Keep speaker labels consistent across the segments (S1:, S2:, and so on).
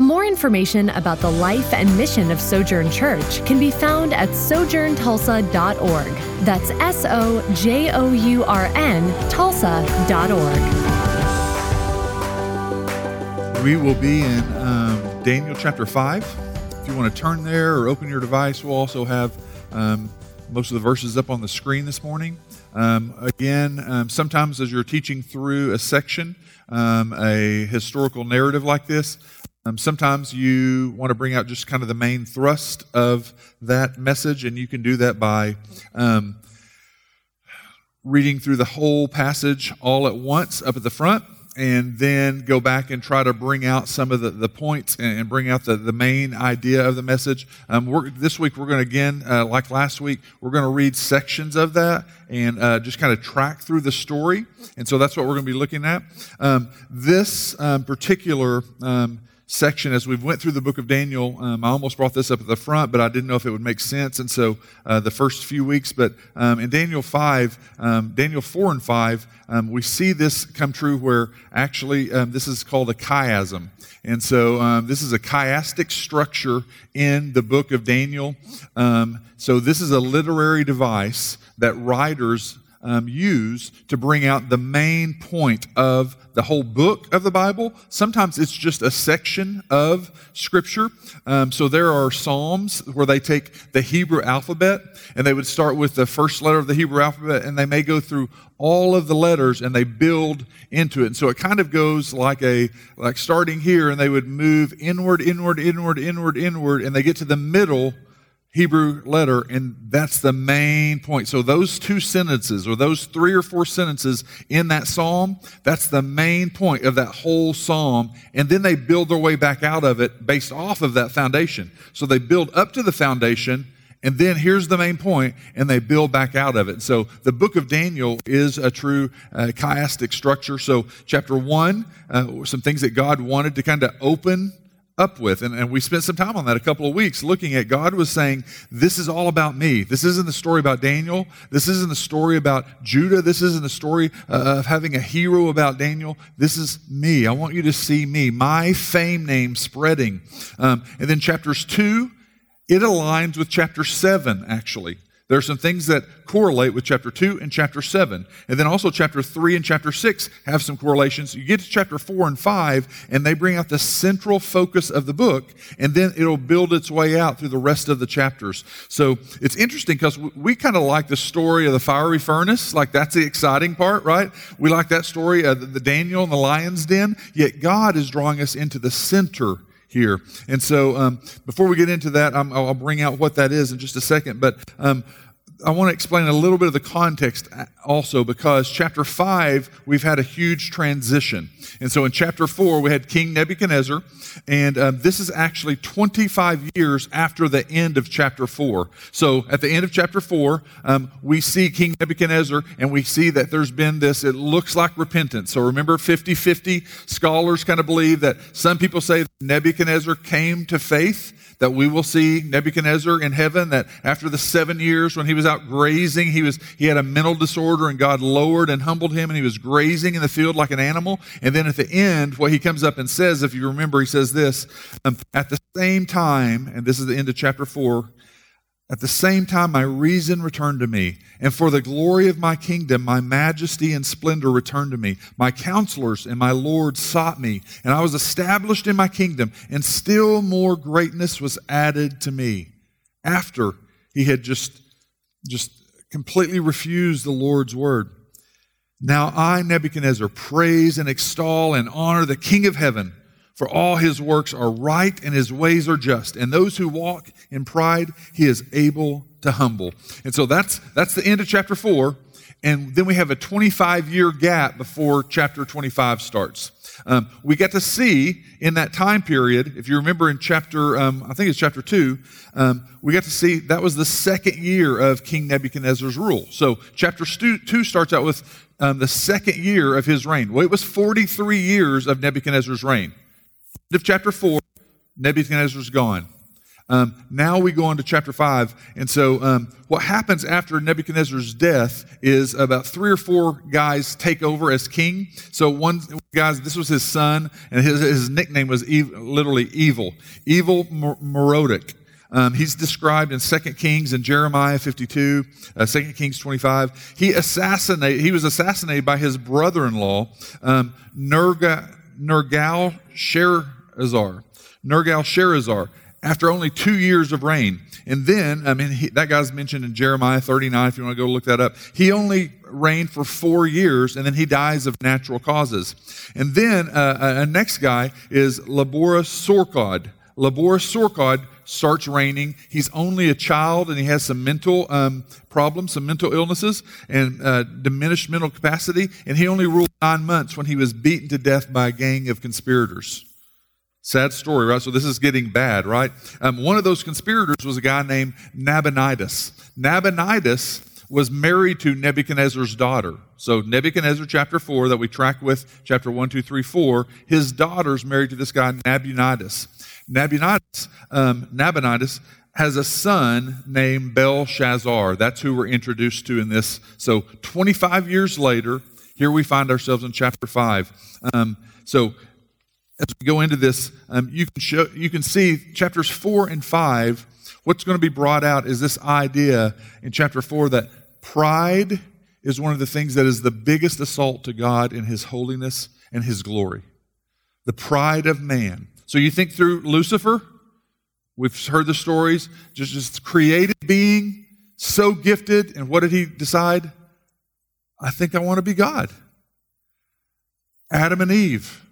S1: More information about the life and mission of Sojourn Church can be found at sojourntulsa.org. That's S O J O U R N Tulsa.org.
S2: We will be in um, Daniel chapter 5. If you want to turn there or open your device, we'll also have um, most of the verses up on the screen this morning. Um, again, um, sometimes as you're teaching through a section, um, a historical narrative like this, um, sometimes you want to bring out just kind of the main thrust of that message, and you can do that by um, reading through the whole passage all at once up at the front, and then go back and try to bring out some of the, the points and, and bring out the, the main idea of the message. Um, this week, we're going to, again, uh, like last week, we're going to read sections of that and uh, just kind of track through the story. And so that's what we're going to be looking at. Um, this um, particular um, section as we went through the book of Daniel. Um, I almost brought this up at the front, but I didn't know if it would make sense. And so uh, the first few weeks, but um, in Daniel 5, um, Daniel 4 and 5, um, we see this come true where actually um, this is called a chiasm. And so um, this is a chiastic structure in the book of Daniel. so this is a literary device that writers um, use to bring out the main point of the whole book of the Bible. Sometimes it's just a section of Scripture. Um, so there are Psalms where they take the Hebrew alphabet and they would start with the first letter of the Hebrew alphabet and they may go through all of the letters and they build into it. And so it kind of goes like a, like starting here and they would move inward, inward, inward, inward, inward, and they get to the middle Hebrew letter, and that's the main point. So, those two sentences, or those three or four sentences in that psalm, that's the main point of that whole psalm. And then they build their way back out of it based off of that foundation. So, they build up to the foundation, and then here's the main point, and they build back out of it. So, the book of Daniel is a true uh, chiastic structure. So, chapter one, uh, some things that God wanted to kind of open up with. And, and we spent some time on that a couple of weeks looking at God was saying, This is all about me. This isn't the story about Daniel. This isn't the story about Judah. This isn't the story uh, of having a hero about Daniel. This is me. I want you to see me, my fame name spreading. Um, and then chapters two, it aligns with chapter seven, actually. There are some things that correlate with chapter 2 and chapter 7. And then also chapter 3 and chapter 6 have some correlations. You get to chapter 4 and 5, and they bring out the central focus of the book, and then it'll build its way out through the rest of the chapters. So it's interesting because we kind of like the story of the fiery furnace. Like that's the exciting part, right? We like that story of the Daniel and the lion's den. Yet God is drawing us into the center here. And so, um, before we get into that, i will bring out what that is in just a second. But um, I want to explain a little bit of the context also because chapter 5, we've had a huge transition. And so in chapter 4, we had King Nebuchadnezzar, and um, this is actually 25 years after the end of chapter 4. So at the end of chapter 4, um, we see King Nebuchadnezzar, and we see that there's been this, it looks like repentance. So remember, 50 50 scholars kind of believe that some people say Nebuchadnezzar came to faith that we will see Nebuchadnezzar in heaven, that after the seven years when he was out grazing, he was, he had a mental disorder and God lowered and humbled him and he was grazing in the field like an animal. And then at the end, what he comes up and says, if you remember, he says this, um, at the same time, and this is the end of chapter four, at the same time, my reason returned to me, and for the glory of my kingdom, my majesty and splendor returned to me. My counselors and my Lord sought me, and I was established in my kingdom, and still more greatness was added to me. After he had just, just completely refused the Lord's word. Now I, Nebuchadnezzar, praise and extol and honor the King of heaven for all his works are right and his ways are just. And those who walk in pride, he is able to humble. And so that's, that's the end of chapter four. and then we have a 25 year gap before chapter 25 starts. Um, we get to see in that time period, if you remember in chapter, um, I think it's chapter 2, um, we get to see that was the second year of King Nebuchadnezzar's rule. So chapter 2 starts out with um, the second year of his reign. Well, it was 43 years of Nebuchadnezzar's reign. End of chapter 4, Nebuchadnezzar's gone. Um, now we go on to chapter 5. And so, um, what happens after Nebuchadnezzar's death is about three or four guys take over as king. So, one guys, this was his son, and his, his nickname was literally evil, evil Merodach. Um, he's described in 2 Kings and Jeremiah 52, uh, 2 Kings 25. He assassinated, he was assassinated by his brother-in-law, um, Nergal Sherazar. Nergal Shareazar after only two years of reign. And then, I mean, he, that guy's mentioned in Jeremiah 39, if you want to go look that up. He only reigned for four years, and then he dies of natural causes. And then, uh, a uh, next guy is Laborus-Sorkod. Laborus-Sorkod starts reigning. He's only a child, and he has some mental um, problems, some mental illnesses, and uh, diminished mental capacity. And he only ruled nine months when he was beaten to death by a gang of conspirators. Sad story, right? So this is getting bad, right? Um, one of those conspirators was a guy named Nabonidus. Nabonidus was married to Nebuchadnezzar's daughter. So Nebuchadnezzar chapter 4 that we track with chapter 1, 2, 3, 4, his daughter's married to this guy Nabonidus. Nabonidus, um, Nabonidus has a son named Belshazzar. That's who we're introduced to in this. So 25 years later, here we find ourselves in chapter 5. Um, so as we go into this, um, you, can show, you can see chapters 4 and 5. What's going to be brought out is this idea in chapter 4 that pride is one of the things that is the biggest assault to God in his holiness and his glory. The pride of man. So you think through Lucifer, we've heard the stories, just this created being, so gifted, and what did he decide? I think I want to be God. Adam and Eve,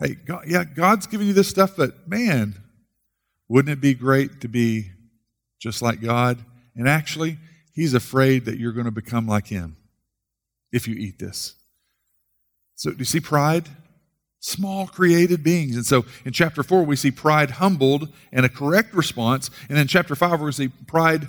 S2: Hey, God, yeah, God's giving you this stuff, but man, wouldn't it be great to be just like God? And actually, He's afraid that you're going to become like Him if you eat this. So, do you see pride? Small created beings. And so in chapter 4, we see pride humbled and a correct response. And in chapter 5, we see pride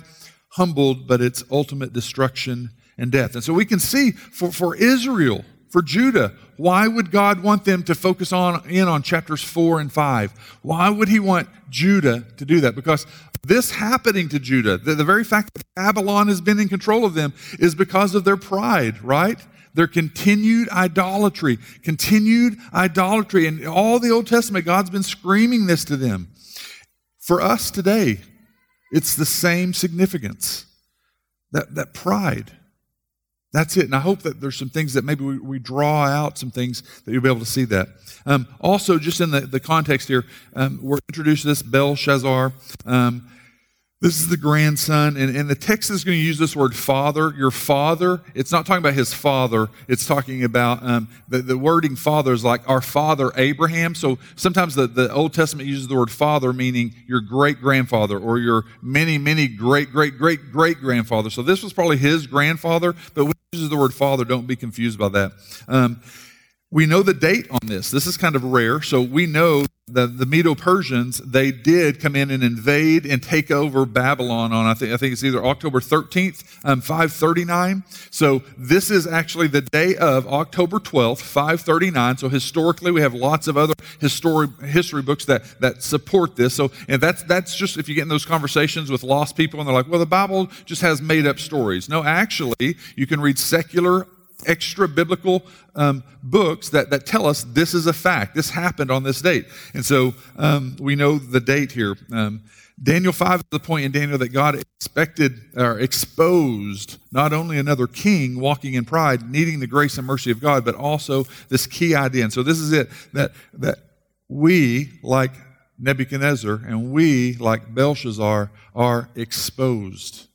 S2: humbled, but its ultimate destruction and death. And so we can see for, for Israel, for Judah. Why would God want them to focus on in on chapters 4 and 5? Why would he want Judah to do that? Because this happening to Judah, the, the very fact that Babylon has been in control of them is because of their pride, right? Their continued idolatry, continued idolatry. And all the Old Testament, God's been screaming this to them. For us today, it's the same significance. That, that pride. That's it. And I hope that there's some things that maybe we, we draw out some things that you'll be able to see that. Um, also, just in the, the context here, um, we're introduced to this Belshazzar. Um, this is the grandson, and, and the text is going to use this word father. Your father, it's not talking about his father, it's talking about um, the, the wording father is like our father Abraham. So sometimes the, the Old Testament uses the word father, meaning your great grandfather or your many, many great, great, great, great grandfather. So this was probably his grandfather, but when he uses the word father, don't be confused by that. Um, we know the date on this. This is kind of rare. So we know the, the Medo-Persians, they did come in and invade and take over Babylon on, I think, I think it's either October 13th, um, 539. So this is actually the day of October 12th, 539. So historically, we have lots of other history, history books that, that support this. So, and that's, that's just if you get in those conversations with lost people and they're like, well, the Bible just has made up stories. No, actually, you can read secular extra biblical um, books that, that tell us this is a fact. This happened on this date. And so um, we know the date here. Um, Daniel 5 is the point in Daniel that God expected or exposed not only another king walking in pride, needing the grace and mercy of God, but also this key idea. And so this is it that, that we, like Nebuchadnezzar, and we, like Belshazzar, are exposed,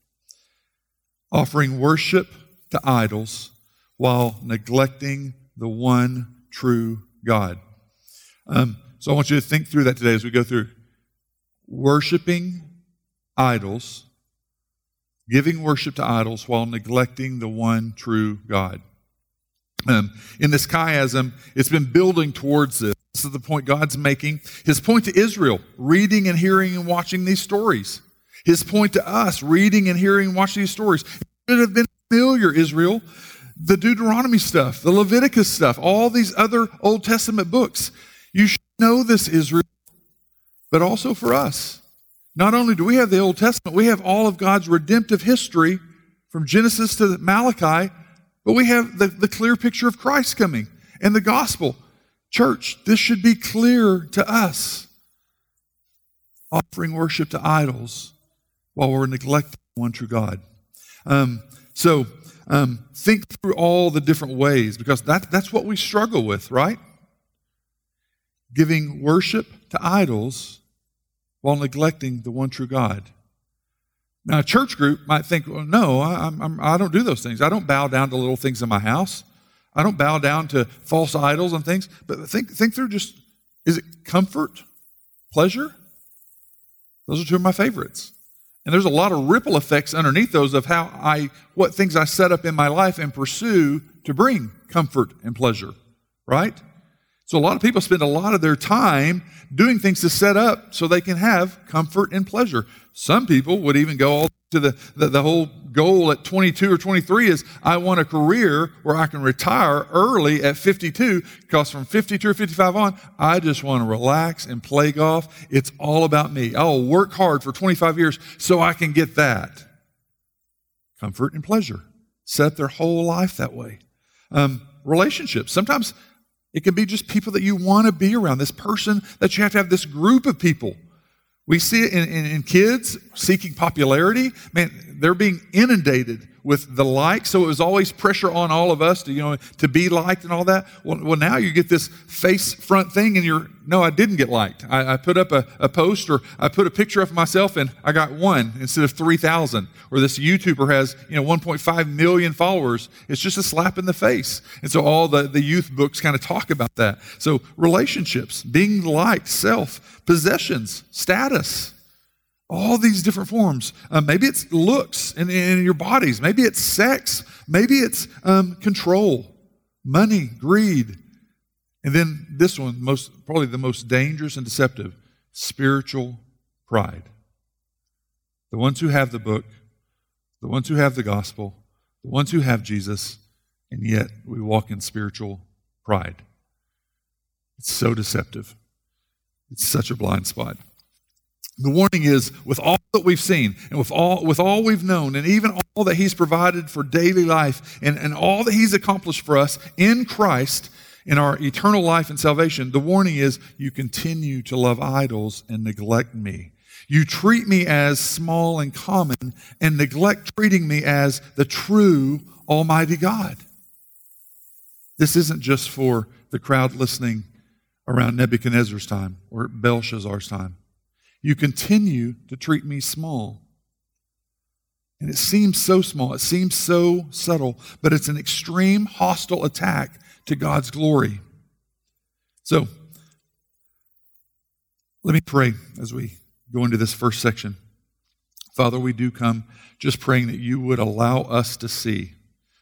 S2: offering worship to idols while neglecting the one true God. Um, so I want you to think through that today as we go through worshiping idols giving worship to idols while neglecting the one true God. Um, in this chiasm, it's been building towards this. This is the point God's making. His point to Israel, reading and hearing and watching these stories. His point to us, reading and hearing and watching these stories. It should have been familiar, Israel. The Deuteronomy stuff, the Leviticus stuff, all these other Old Testament books. You should know this, Israel, but also for us. Not only do we have the Old Testament, we have all of God's redemptive history from Genesis to Malachi, but we have the, the clear picture of Christ coming and the gospel. Church, this should be clear to us. Offering worship to idols while we're neglecting one true God. Um, so um, think through all the different ways because that, that's what we struggle with, right? Giving worship to idols while neglecting the one true God. Now, a church group might think, well, no, I, I'm, I don't do those things. I don't bow down to little things in my house. I don't bow down to false idols and things. But think, think through just is it comfort, pleasure? Those are two of my favorites. And there's a lot of ripple effects underneath those of how I, what things I set up in my life and pursue to bring comfort and pleasure, right? So a lot of people spend a lot of their time doing things to set up so they can have comfort and pleasure. Some people would even go all to the, the, the, whole goal at 22 or 23 is I want a career where I can retire early at 52 because from 52 or 55 on, I just want to relax and play golf. It's all about me. I'll work hard for 25 years so I can get that. Comfort and pleasure. Set their whole life that way. Um, relationships. Sometimes it can be just people that you want to be around, this person that you have to have this group of people we see it in, in, in, kids seeking popularity. Man, they're being inundated with the like, so it was always pressure on all of us to, you know, to be liked and all that. Well, well now you get this face front thing and you're, no, I didn't get liked. I, I put up a, a, post or I put a picture of myself and I got one instead of 3,000. Or this YouTuber has, you know, 1.5 million followers. It's just a slap in the face. And so all the, the youth books kind of talk about that. So relationships, being liked, self, possessions, status all these different forms. Uh, maybe it's looks in, in, your bodies. Maybe it's sex. Maybe it's um, control, money, greed. And then this one, most probably the most dangerous and deceptive spiritual pride. The ones who have the book, the ones who have the gospel, the ones who have Jesus, and yet we walk in spiritual pride. It's so deceptive. It's such a blind spot. The warning is with all that we've seen and with all, with all we've known and even all that He's provided for daily life and, and all that He's accomplished for us in Christ in our eternal life and salvation, the warning is you continue to love idols and neglect me. You treat me as small and common and neglect treating me as the true Almighty God. This isn't just for the crowd listening around Nebuchadnezzar's time or Belshazzar's time. You continue to treat me small. And it seems so small, it seems so subtle, but it's an extreme hostile attack to God's glory. So, let me pray as we go into this first section. Father, we do come just praying that you would allow us to see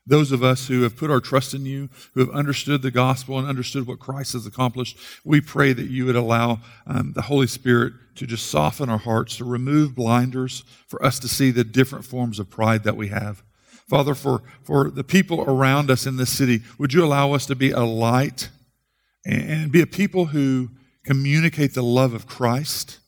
S2: those of us who have put our trust in you, who have understood the gospel and understood what Christ has accomplished, we pray that you would allow um, the Holy Spirit to just soften our hearts, to remove blinders, for us to see the different forms of pride that we have. Father, for, for the people around us in this city, would you allow us to be a light and, and be a people who communicate the love of Christ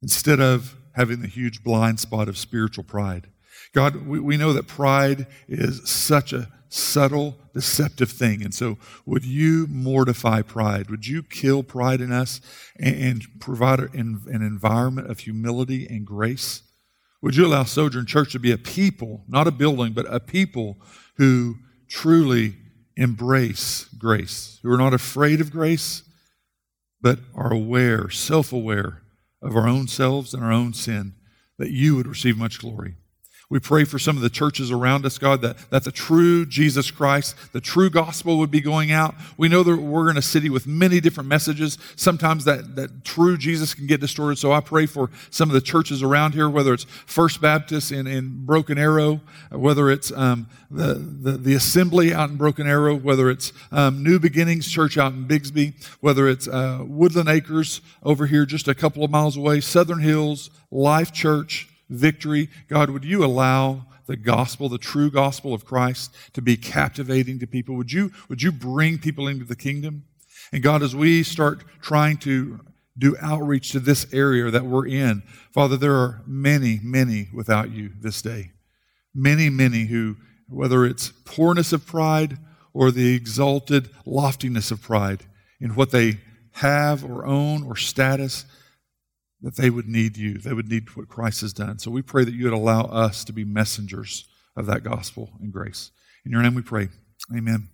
S2: instead of having the huge blind spot of spiritual pride? God, we, we know that pride is such a subtle, deceptive thing. And so, would you mortify pride? Would you kill pride in us and, and provide an, an environment of humility and grace? Would you allow Sojourn Church to be a people, not a building, but a people who truly embrace grace, who are not afraid of grace, but are aware, self aware of our own selves and our own sin, that you would receive much glory? We pray for some of the churches around us, God, that, that the true Jesus Christ, the true gospel would be going out. We know that we're in a city with many different messages. Sometimes that, that true Jesus can get distorted. So I pray for some of the churches around here, whether it's First Baptist in, in Broken Arrow, whether it's um, the, the, the, assembly out in Broken Arrow, whether it's um, New Beginnings Church out in Bixby, whether it's uh, Woodland Acres over here just a couple of miles away, Southern Hills, Life Church victory. God, would you allow the gospel, the true gospel of Christ, to be captivating to people? Would you, would you bring people into the kingdom? And God, as we start trying to do outreach to this area that we're in, Father, there are many, many without you this day. Many, many who, whether it's poorness of pride or the exalted loftiness of pride in what they have or own or status, that they would need you. They would need what Christ has done. So we pray that you would allow us to be messengers of that gospel and grace. In your name we pray. Amen.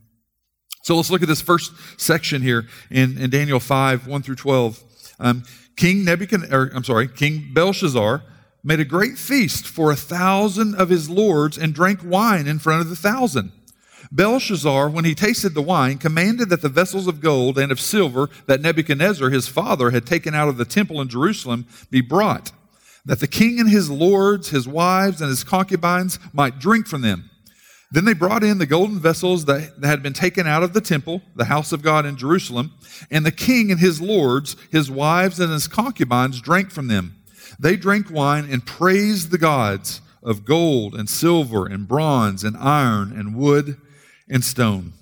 S2: So let's look at this first section here in, in Daniel 5, 1 through 12. Um, King Nebuchadnezzar, I'm sorry, King Belshazzar made a great feast for a thousand of his lords and drank wine in front of the thousand. Belshazzar, when he tasted the wine, commanded that the vessels of gold and of silver that Nebuchadnezzar, his father, had taken out of the temple in Jerusalem be brought, that the king and his lords, his wives, and his concubines might drink from them. Then they brought in the golden vessels that had been taken out of the temple, the house of God in Jerusalem, and the king and his lords, his wives, and his concubines drank from them. They drank wine and praised the gods of gold and silver and bronze and iron and wood and stone.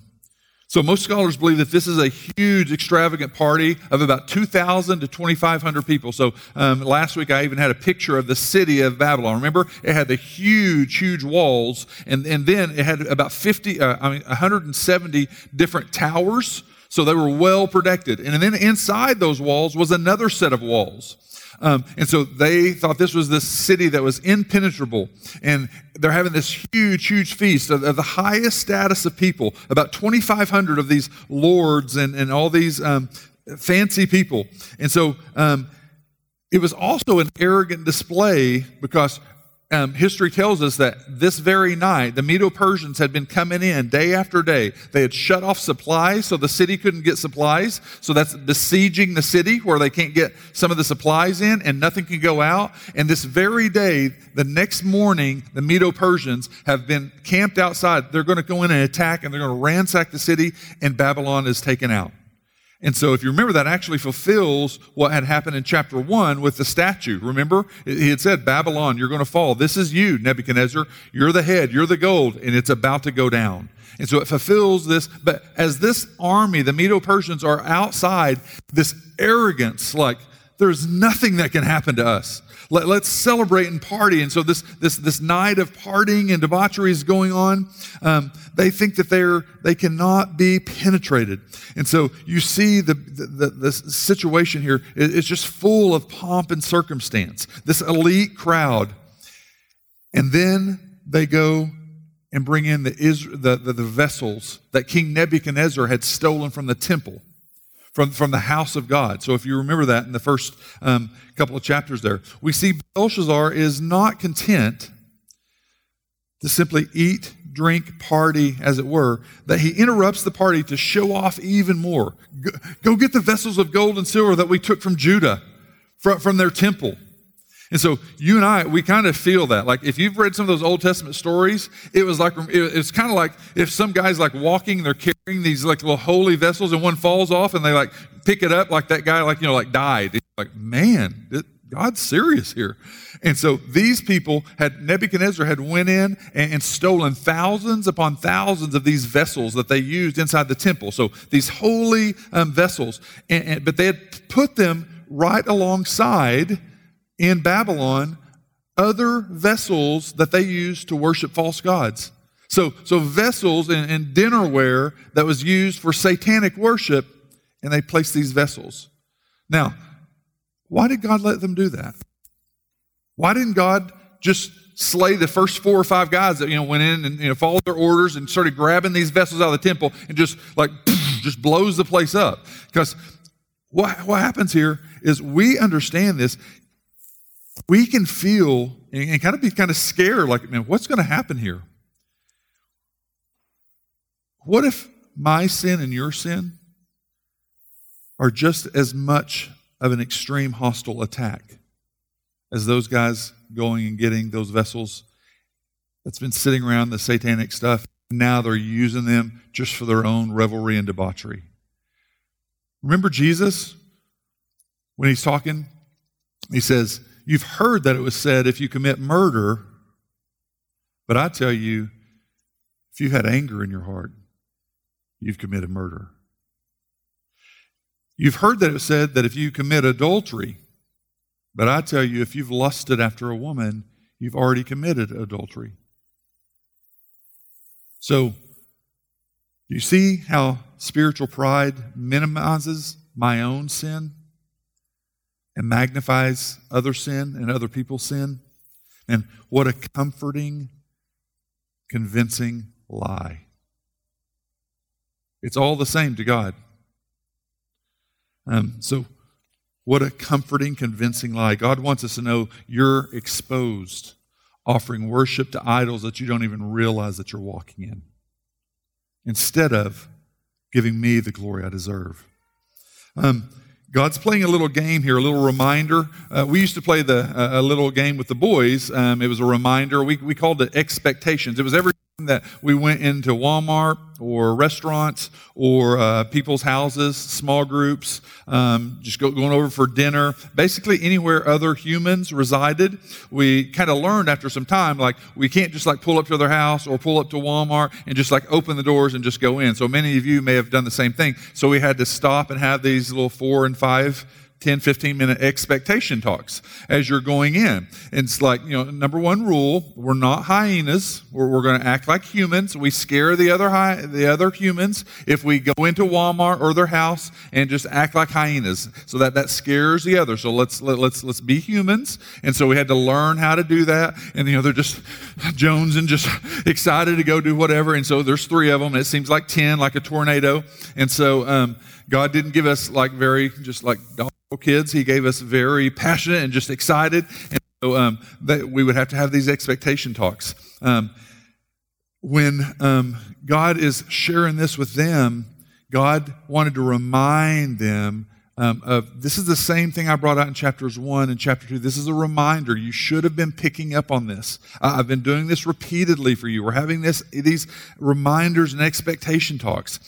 S2: So most scholars believe that this is a huge, extravagant party of about 2,000 to 2,500 people. So um, last week I even had a picture of the city of Babylon. Remember, it had the huge, huge walls, and, and then it had about 50, uh, I mean, 170 different towers. So they were well protected. And then inside those walls was another set of walls. Um, and so they thought this was this city that was impenetrable. And they're having this huge, huge feast of, of the highest status of people. About 2,500 of these lords and, and all these um, fancy people. And so um, it was also an arrogant display because um, history tells us that this very night, the Medo Persians had been coming in day after day. They had shut off supplies so the city couldn't get supplies. So that's besieging the city where they can't get some of the supplies in and nothing can go out. And this very day, the next morning, the Medo Persians have been camped outside. They're going to go in and attack and they're going to ransack the city, and Babylon is taken out. And so, if you remember, that actually fulfills what had happened in chapter one with the statue. Remember, he had said, Babylon, you're going to fall. This is you, Nebuchadnezzar. You're the head, you're the gold, and it's about to go down. And so it fulfills this. But as this army, the Medo Persians, are outside, this arrogance, like, there's nothing that can happen to us. Let, us celebrate and party. And so this, this, this night of partying and debauchery is going on. Um, they think that they're, they cannot be penetrated. And so you see the, the, the situation here is just full of pomp and circumstance. This elite crowd. And then they go and bring in the, the, the, the vessels that King Nebuchadnezzar had stolen from the temple from, from the house of God. So if you remember that in the first um, couple of chapters there, we see Belshazzar is not content to simply eat, drink, party, as it were, that he interrupts the party to show off even more. Go, go get the vessels of gold and silver that we took from Judah, from, from their temple. And so you and I, we kind of feel that. Like if you've read some of those Old Testament stories, it was like it's kind of like if some guy's like walking, they're carrying these like little holy vessels, and one falls off, and they like pick it up, like that guy, like you know, like died. It's like man, God's serious here. And so these people had Nebuchadnezzar had went in and, and stolen thousands upon thousands of these vessels that they used inside the temple. So these holy um, vessels, and, and, but they had put them right alongside in Babylon other vessels that they used to worship false gods. So, so vessels and, and dinnerware that was used for satanic worship, and they placed these vessels. Now, why did God let them do that? Why didn't God just slay the first four or five guys that you know went in and you know followed their orders and started grabbing these vessels out of the temple and just like just blows the place up? Because what, what happens here is we understand this we can feel and kind of be kind of scared like, man, what's going to happen here? What if my sin and your sin are just as much of an extreme hostile attack as those guys going and getting those vessels that's been sitting around the satanic stuff? Now they're using them just for their own revelry and debauchery. Remember Jesus when he's talking? He says, You've heard that it was said if you commit murder, but I tell you, if you had anger in your heart, you've committed murder. You've heard that it was said that if you commit adultery, but I tell you, if you've lusted after a woman, you've already committed adultery. So, do you see how spiritual pride minimizes my own sin and magnifies other sin and other people's sin? And what a comforting, convincing lie. It's all the same to God. Um, so, what a comforting, convincing lie. God wants us to know you're exposed offering worship to idols that you don't even realize that you're walking in, instead of giving me the glory I deserve. Um, God's playing a little game here, a little reminder. Uh, we used to play the, uh, a little game with the boys. Um, it was a reminder. We, we called it expectations. It was every that we went into Walmart or restaurants or uh, people's houses, small groups, um, just go, going over for dinner, basically anywhere other humans resided. We kind of learned after some time, like we can't just like pull up to their house or pull up to Walmart and just like open the doors and just go in. So many of you may have done the same thing. So we had to stop and have these little four and five 10, 15 minute expectation talks as you're going in. And it's like, you know, number one rule, we're not hyenas. We're, we're going to act like humans. We scare the other, hy- the other humans if we go into Walmart or their house and just act like hyenas. So that, that scares the other. So let's, let, let's, let's be humans. And so we had to learn how to do that. And, you know, they're just Jones and just excited to go do whatever. And so there's three of them. It seems like 10, like a tornado. And so, um, God didn't give us like very, just like dog kids. He gave us very passionate and just excited. And so um, that we would have to have these expectation talks. Um, when um, God is sharing this with them, God wanted to remind them um, of this is the same thing I brought out in chapters one and chapter two. This is a reminder. You should have been picking up on this. Uh, I've been doing this repeatedly for you. We're having this these reminders and expectation talks.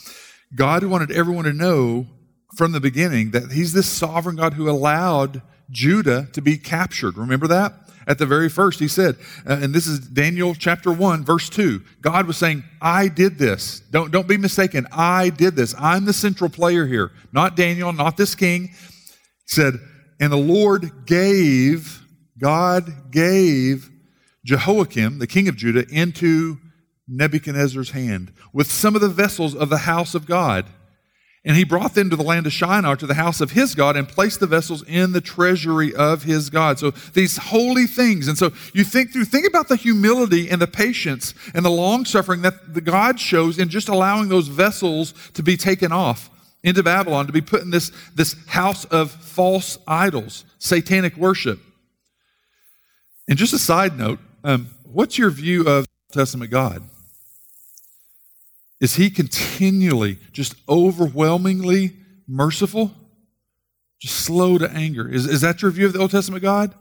S2: God wanted everyone to know from the beginning that he's this sovereign God who allowed Judah to be captured. Remember that? At the very first, he said, uh, and this is Daniel chapter 1, verse 2. God was saying, I did this. Don't, don't be mistaken. I did this. I'm the central player here, not Daniel, not this king. He said, and the Lord gave, God gave Jehoiakim, the king of Judah, into Nebuchadnezzar's hand with some of the vessels of the house of God. And he brought them to the land of Shinar, to the house of his God, and placed the vessels in the treasury of his God. So these holy things. And so you think through, think about the humility and the patience and the long suffering that the God shows in just allowing those vessels to be taken off into Babylon, to be put in this, this house of false idols, satanic worship. And just a side note, um, what's your view of Testament God? Is he continually just overwhelmingly merciful? Just slow to anger. Is, is that your view of the Old Testament God?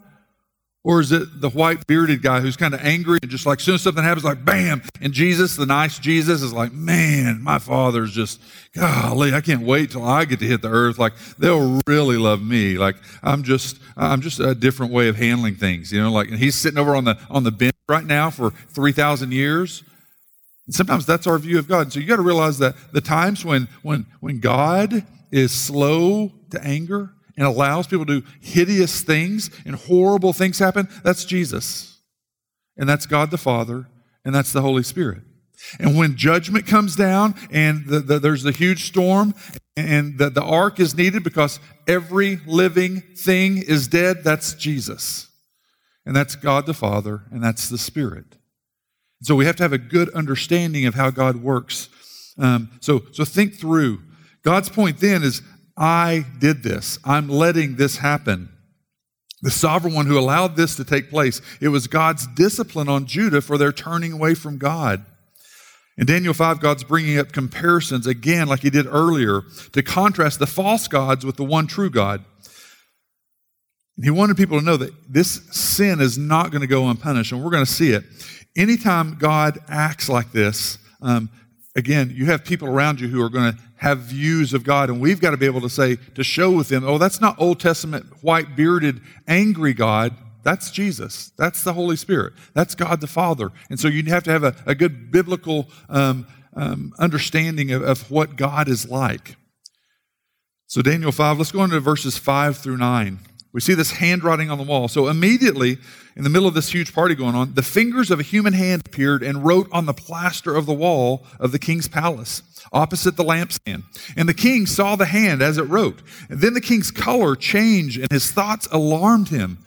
S2: Or is it the white bearded guy who's kind of angry and just like, as soon as something happens, like, bam. And Jesus, the nice Jesus, is like, man, my father's just, golly, I can't wait till I get to hit the earth. Like, they'll really love me. Like, I'm just, I'm just a different way of handling things, you know, like, and he's sitting over on the, on the bench right now for 3,000 years. And sometimes that's our view of God. So you got to realize that the times when, when, when God is slow to anger and allows people to do hideous things and horrible things happen, that's Jesus. And that's God the Father, and that's the Holy Spirit. And when judgment comes down and the, the, there's a huge storm and the, the ark is needed because every living thing is dead, that's Jesus. And that's God the Father, and that's the Spirit. So we have to have a good understanding of how God works. Um, so, so think through. God's point then is, I did this. I'm letting this happen. the sovereign one who allowed this to take place. It was God's discipline on Judah for their turning away from God. In Daniel 5, God's bringing up comparisons again, like he did earlier, to contrast the false gods with the one true God. And he wanted people to know that this sin is not going to go unpunished, and we're going to see it. Anytime God acts like this, um, again, you have people around you who are going to have views of God, and we've got to be able to say, to show with them, oh, that's not Old Testament, white bearded, angry God. That's Jesus. That's the Holy Spirit. That's God the Father. And so you have to have a, a good biblical um, um, understanding of, of what God is like. So, Daniel 5, let's go into verses 5 through 9. We see this handwriting on the wall. So, immediately, in the middle of this huge party going on, the fingers of a human hand appeared and wrote on the plaster of the wall of the king's palace, opposite the lampstand. And the king saw the hand as it wrote. And then the king's color changed, and his thoughts alarmed him.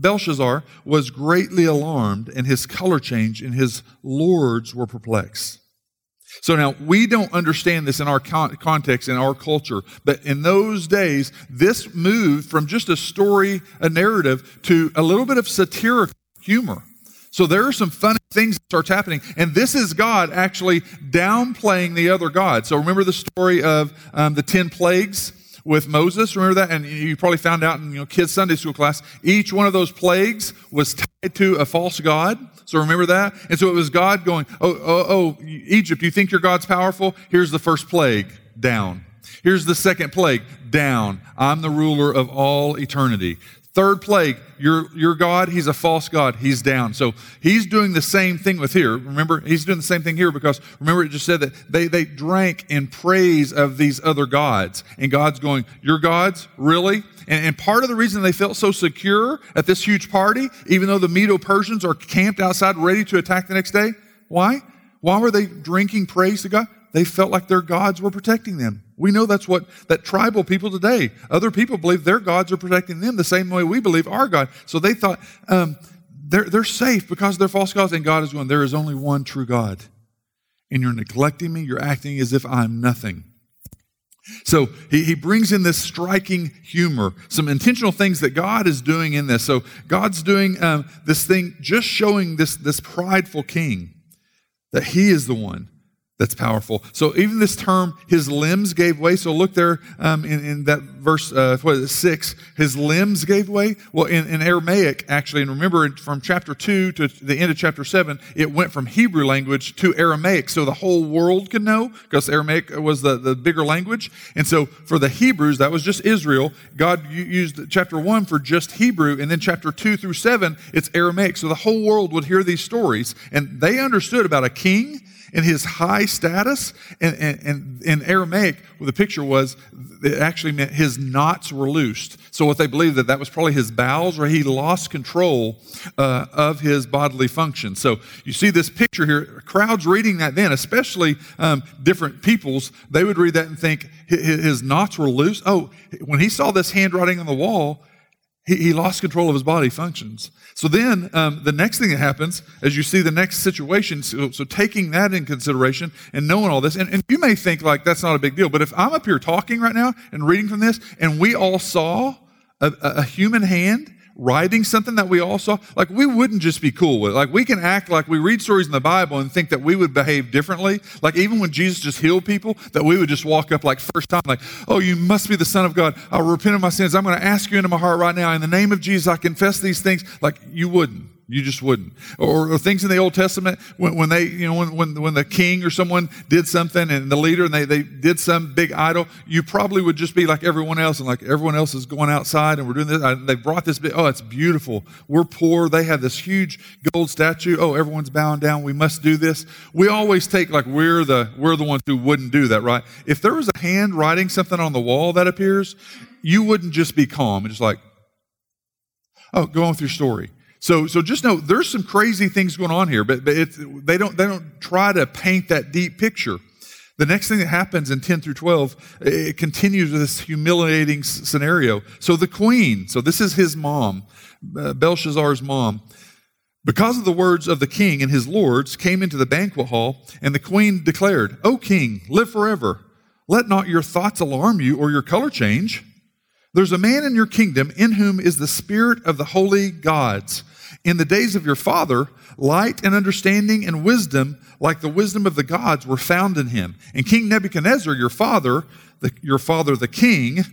S2: Belshazzar was greatly alarmed, and his color changed, and his lords were perplexed. So now we don't understand this in our con- context, in our culture, but in those days, this moved from just a story, a narrative, to a little bit of satirical humor. So there are some funny things that starts happening, and this is God actually downplaying the other gods. So remember the story of um, the ten plagues with Moses. Remember that? And you probably found out in you know, kids' Sunday school class, each one of those plagues was tied to a false god. So remember that? And so it was God going, oh, oh, oh, Egypt, you think your God's powerful? Here's the first plague, down. Here's the second plague, down. I'm the ruler of all eternity. Third plague, your, your God, he's a false God. He's down. So he's doing the same thing with here. Remember, he's doing the same thing here because remember it just said that they, they drank in praise of these other gods. And God's going, Your gods? Really? And, and part of the reason they felt so secure at this huge party, even though the Medo Persians are camped outside ready to attack the next day, why? Why were they drinking praise to God? They felt like their gods were protecting them. We know that's what that tribal people today, other people believe their gods are protecting them the same way we believe our God. So they thought um, they're, they're safe because they're false gods, and God is one. There is only one true God. And you're neglecting me, you're acting as if I'm nothing. So he, he brings in this striking humor, some intentional things that God is doing in this. So God's doing um, this thing, just showing this, this prideful king that he is the one that's powerful. So even this term, his limbs gave way. So look there um, in, in, that verse, uh, what is it, six, his limbs gave way. Well, in, in, Aramaic, actually, and remember from chapter two to the end of chapter seven, it went from Hebrew language to Aramaic so the whole world could know because Aramaic was the, the bigger language. And so for the Hebrews, that was just Israel. God used chapter one for just Hebrew, and then chapter two through seven, it's Aramaic. So the whole world would hear these stories, and they understood about a king and his high status. And, and, and in Aramaic, well, the picture was, it actually meant his knots were loosed. So what they believed that that was probably his bowels, or he lost control uh, of his bodily function. So you see this picture here. Crowds reading that then, especially um, different peoples, they would read that and think his knots were loose. Oh, when he saw this handwriting on the wall, he, he lost control of his body functions. So then um, the next thing that happens, as you see the next situation, so, so taking that in consideration and knowing all this, and, and you may think like that's not a big deal, but if I'm up here talking right now and reading from this, and we all saw a, a human hand writing something that we all saw, like we wouldn't just be cool with. Like we can act like we read stories in the Bible and think that we would behave differently. Like even when Jesus just healed people, that we would just walk up like first time, like, oh, you must be the Son of God. I'll repent of my sins. I'm going to ask you into my heart right now. In the name of Jesus, I confess these things. Like you wouldn't. You just wouldn't. Or, or, things in the Old Testament when, when they, you know, when, when, when the king or someone did something and the leader and they, they did some big idol, you probably would just be like everyone else and like everyone else is going outside and we're doing this. They brought this big, oh, it's beautiful. We're poor. They have this huge gold statue. Oh, everyone's bowing down. We must do this. We always take like we're the, we're the ones who wouldn't do that, right? If there was a hand writing something on the wall that appears, you wouldn't just be calm and just like, oh, go on with your story So, so just know there's some crazy things going on here, but, but they, don't, they don't try to paint that deep picture. The next thing that happens in 10 through 12, it continues this humiliating scenario. So the queen, so this is his mom, uh, Belshazzar's mom, because of the words of the king and his lords, came into the banquet hall, and the queen declared, O king, live forever. Let not your thoughts alarm you or your color change. There's a man in your kingdom in whom is the spirit of the holy gods. In the days of your father, light and understanding and wisdom, like the wisdom of the gods, were found in him. And King Nebuchadnezzar, your father, the, your father the king,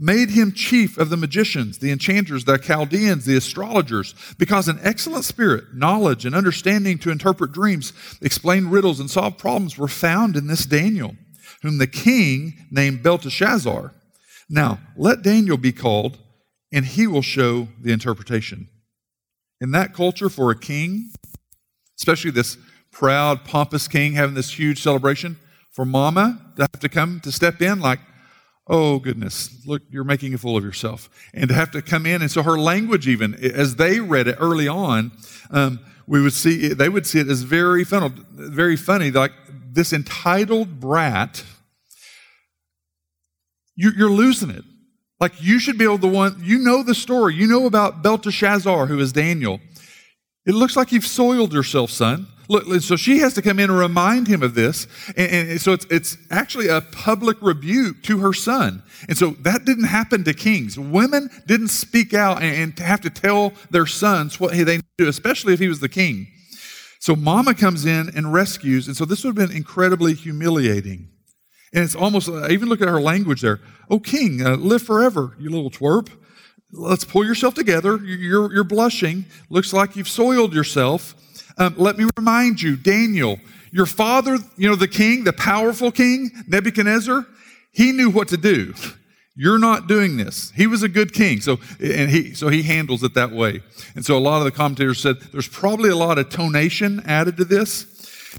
S2: made him chief of the magicians, the enchanters, the Chaldeans, the astrologers, because an excellent spirit, knowledge, and understanding to interpret dreams, explain riddles, and solve problems were found in this Daniel, whom the king named Belteshazzar. Now, let Daniel be called, and he will show the interpretation. In that culture, for a king, especially this proud, pompous king having this huge celebration, for mama to have to come to step in like, oh goodness, look, you're making a fool of yourself. And to have to come in. And so her language, even as they read it early on, um, we would see, it, they would see it as very funny, very funny, like this entitled brat, you, you're losing it. Like you should be able to one, you know the story. You know about Belteshazzar, who is Daniel. It looks like you've soiled yourself, son. Look, so she has to come in and remind him of this. And, and, so it's, it's actually a public rebuke to her son. And so that didn't happen to kings. Women didn't speak out and, and have to tell their sons what they do, especially if he was the king. So mama comes in and rescues. And so this would have been incredibly humiliating. And it's almost, I even look at her language there. Oh, king, uh, live forever, you little twerp. Let's pull yourself together. You're, you're blushing. Looks like you've soiled yourself. Um, let me remind you, Daniel, your father, you know, the king, the powerful king, Nebuchadnezzar, he knew what to do. You're not doing this. He was a good king, so and he so he handles it that way. And so a lot of the commentators said there's probably a lot of tonation added to this.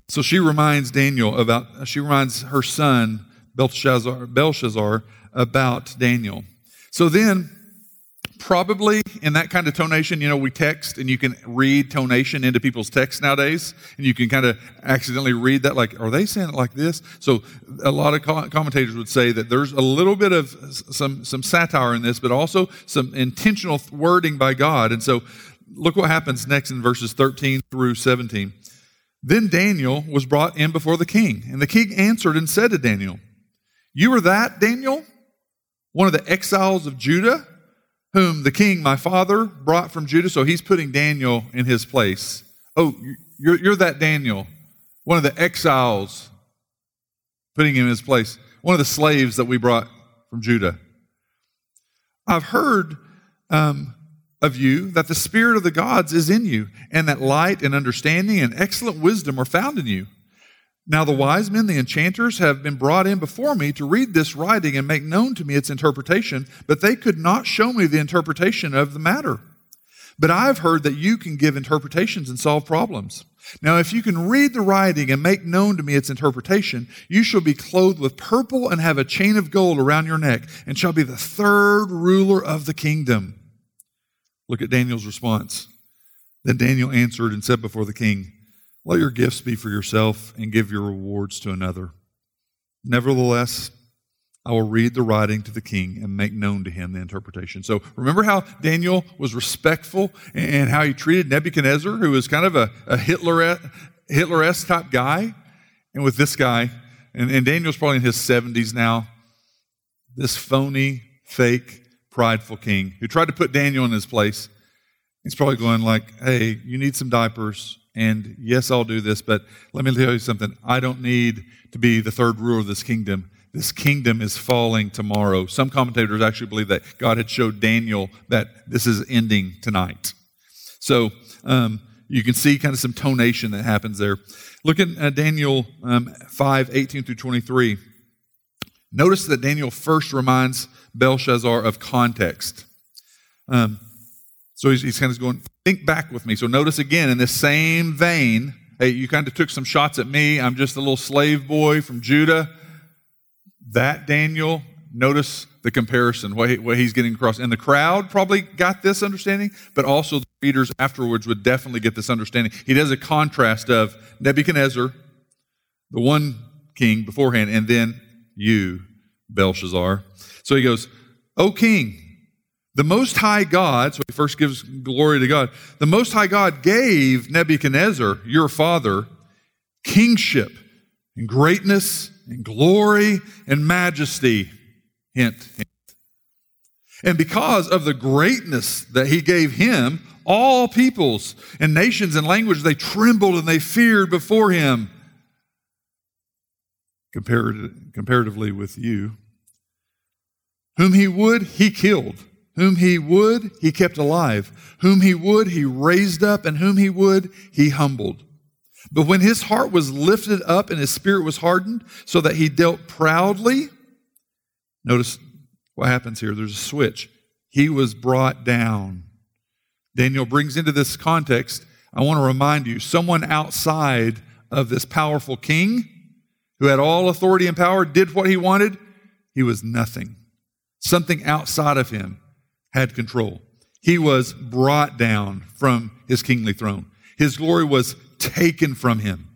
S2: So she reminds Daniel about, she reminds her son, Belshazzar, Belshazzar, about Daniel. So then, probably in that kind of tonation, you know, we text and you can read tonation into people's texts nowadays, and you can kind of accidentally read that like, are they saying it like this? So a lot of commentators would say that there's a little bit of some, some satire in this, but also some intentional wording by God. And so look what happens next in verses 13 through 17. Then Daniel was brought in before the king, and the king answered and said to Daniel, You are that, Daniel, one of the exiles of Judah, whom the king, my father, brought from Judah. So he's putting Daniel in his place. Oh, you're, you're that Daniel, one of the exiles, putting him in his place, one of the slaves that we brought from Judah. I've heard um, of you that the Spirit of the gods is in you, and that light and understanding and excellent wisdom are found in you. Now, the wise men, the enchanters, have been brought in before me to read this writing and make known to me its interpretation, but they could not show me the interpretation of the matter. But I've heard that you can give interpretations and solve problems. Now, if you can read the writing and make known to me its interpretation, you shall be clothed with purple and have a chain of gold around your neck, and shall be the third ruler of the kingdom. Look at Daniel's response. Then Daniel answered and said before the king, Let your gifts be for yourself and give your rewards to another. Nevertheless, I will read the writing to the king and make known to him the interpretation. So remember how Daniel was respectful and how he treated Nebuchadnezzar, who was kind of a, a Hitler Hitler-esque type guy? And with this guy, and, and Daniel's probably in his 70s now, this phony, fake, prideful king who tried to put Daniel in his place. He's probably going like, "Hey, you need some diapers, and yes, I'll do this, but let me tell you something. I don't need to be the third ruler of this kingdom. This kingdom is falling tomorrow." Some commentators actually believe that God had showed Daniel that this is ending tonight. So um, you can see kind of some tonation that happens there. Look at uh, Daniel um, 5, 18 through 23. Notice that Daniel first reminds Belshazzar of context. Um, so he's, he's kind of going, think back with me. So notice again, in this same vein, hey, you kind of took some shots at me. I'm just a little slave boy from Judah. That Daniel, Notice the comparison, what, he, what he's getting across. And the crowd probably got this understanding, but also the readers afterwards would definitely get this understanding. He does a contrast of Nebuchadnezzar, the one king beforehand, and then you, Belshazzar. So he goes, O king, the Most High God, so he first gives glory to God, the Most High God gave Nebuchadnezzar, your father, kingship and greatness and glory and majesty. Hint, hint. And because of the greatness that he gave him, all peoples and nations and languages, they trembled and they feared before him. comparatively with you, whom he would, he killed. Whom he would, he kept alive. Whom he would, he raised up. And whom he would, he humbled. But when his heart was lifted up and his spirit was hardened, so that he dealt proudly, notice what happens here. There's a switch. He was brought down. Daniel brings into this context, I want to remind you, someone outside of this powerful king who had all authority and power did what he wanted. He was nothing. Something outside of him had control. He was brought down from his kingly throne. His glory was taken from him.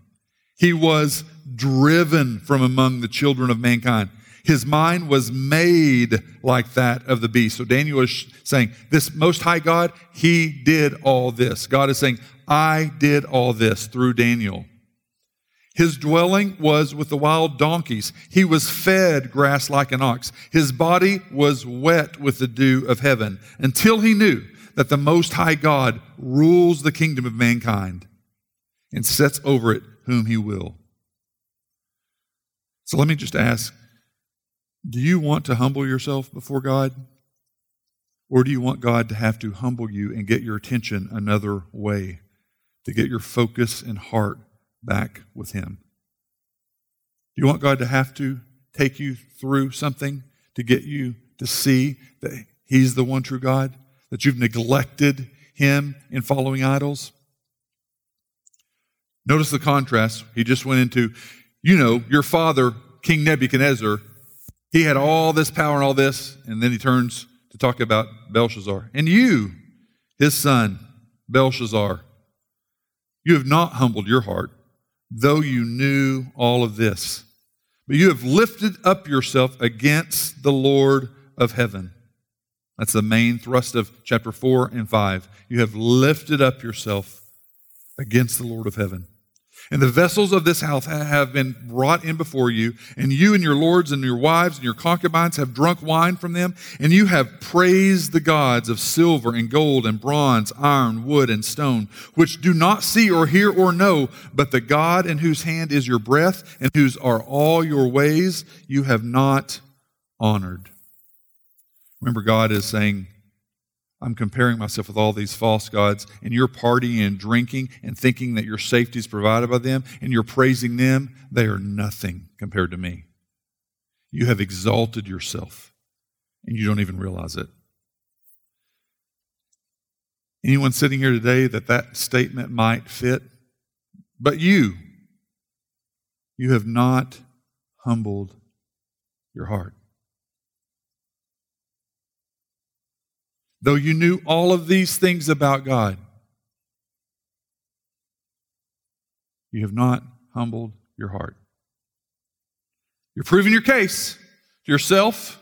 S2: He was driven from among the children of mankind. His mind was made like that of the beast. So Daniel is saying, This most high God, he did all this. God is saying, I did all this through Daniel. His dwelling was with the wild donkeys. He was fed grass like an ox. His body was wet with the dew of heaven until he knew that the Most High God rules the kingdom of mankind and sets over it whom he will. So let me just ask do you want to humble yourself before God? Or do you want God to have to humble you and get your attention another way, to get your focus and heart back with Him? Do you want God to have to take you through something to get you to see that He's the one true God, that you've neglected Him in following idols? Notice the contrast. He just went into, you know, your father, King Nebuchadnezzar, he had all this power and all this, and then he turns to talk about Belshazzar. And you, his son, Belshazzar, you have not humbled your heart, though you knew all of this. But you have lifted up yourself against the Lord of heaven. That's the main thrust of chapter 4 and 5. You have lifted up yourself against the Lord of heaven. And the vessels of this house have been brought in before you, and you and your lords and your wives and your concubines have drunk wine from them, and you have praised the gods of silver and gold and bronze, iron, wood, and stone, which do not see or hear or know, but the God in whose hand is your breath and whose are all your ways, you have not honored. Remember, God is saying, I'm comparing myself with all these false gods, and you're partying and drinking and thinking that your safety is provided by them, and you're praising them. They are nothing compared to me. You have exalted yourself, and you don't even realize it. Anyone sitting here today that that statement might fit? But you, you have not humbled your heart. Though you knew all of these things about God, you have not humbled your heart. You're proving your case to yourself,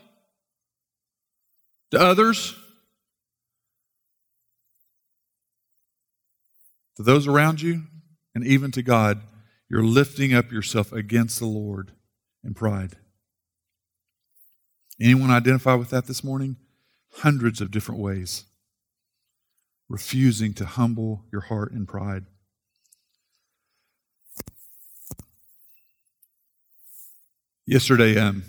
S2: to others, to those around you, and even to God. You're lifting up yourself against the Lord in pride. Anyone identify with that this morning? Hundreds of different ways, refusing to humble your heart in pride. Yesterday, um,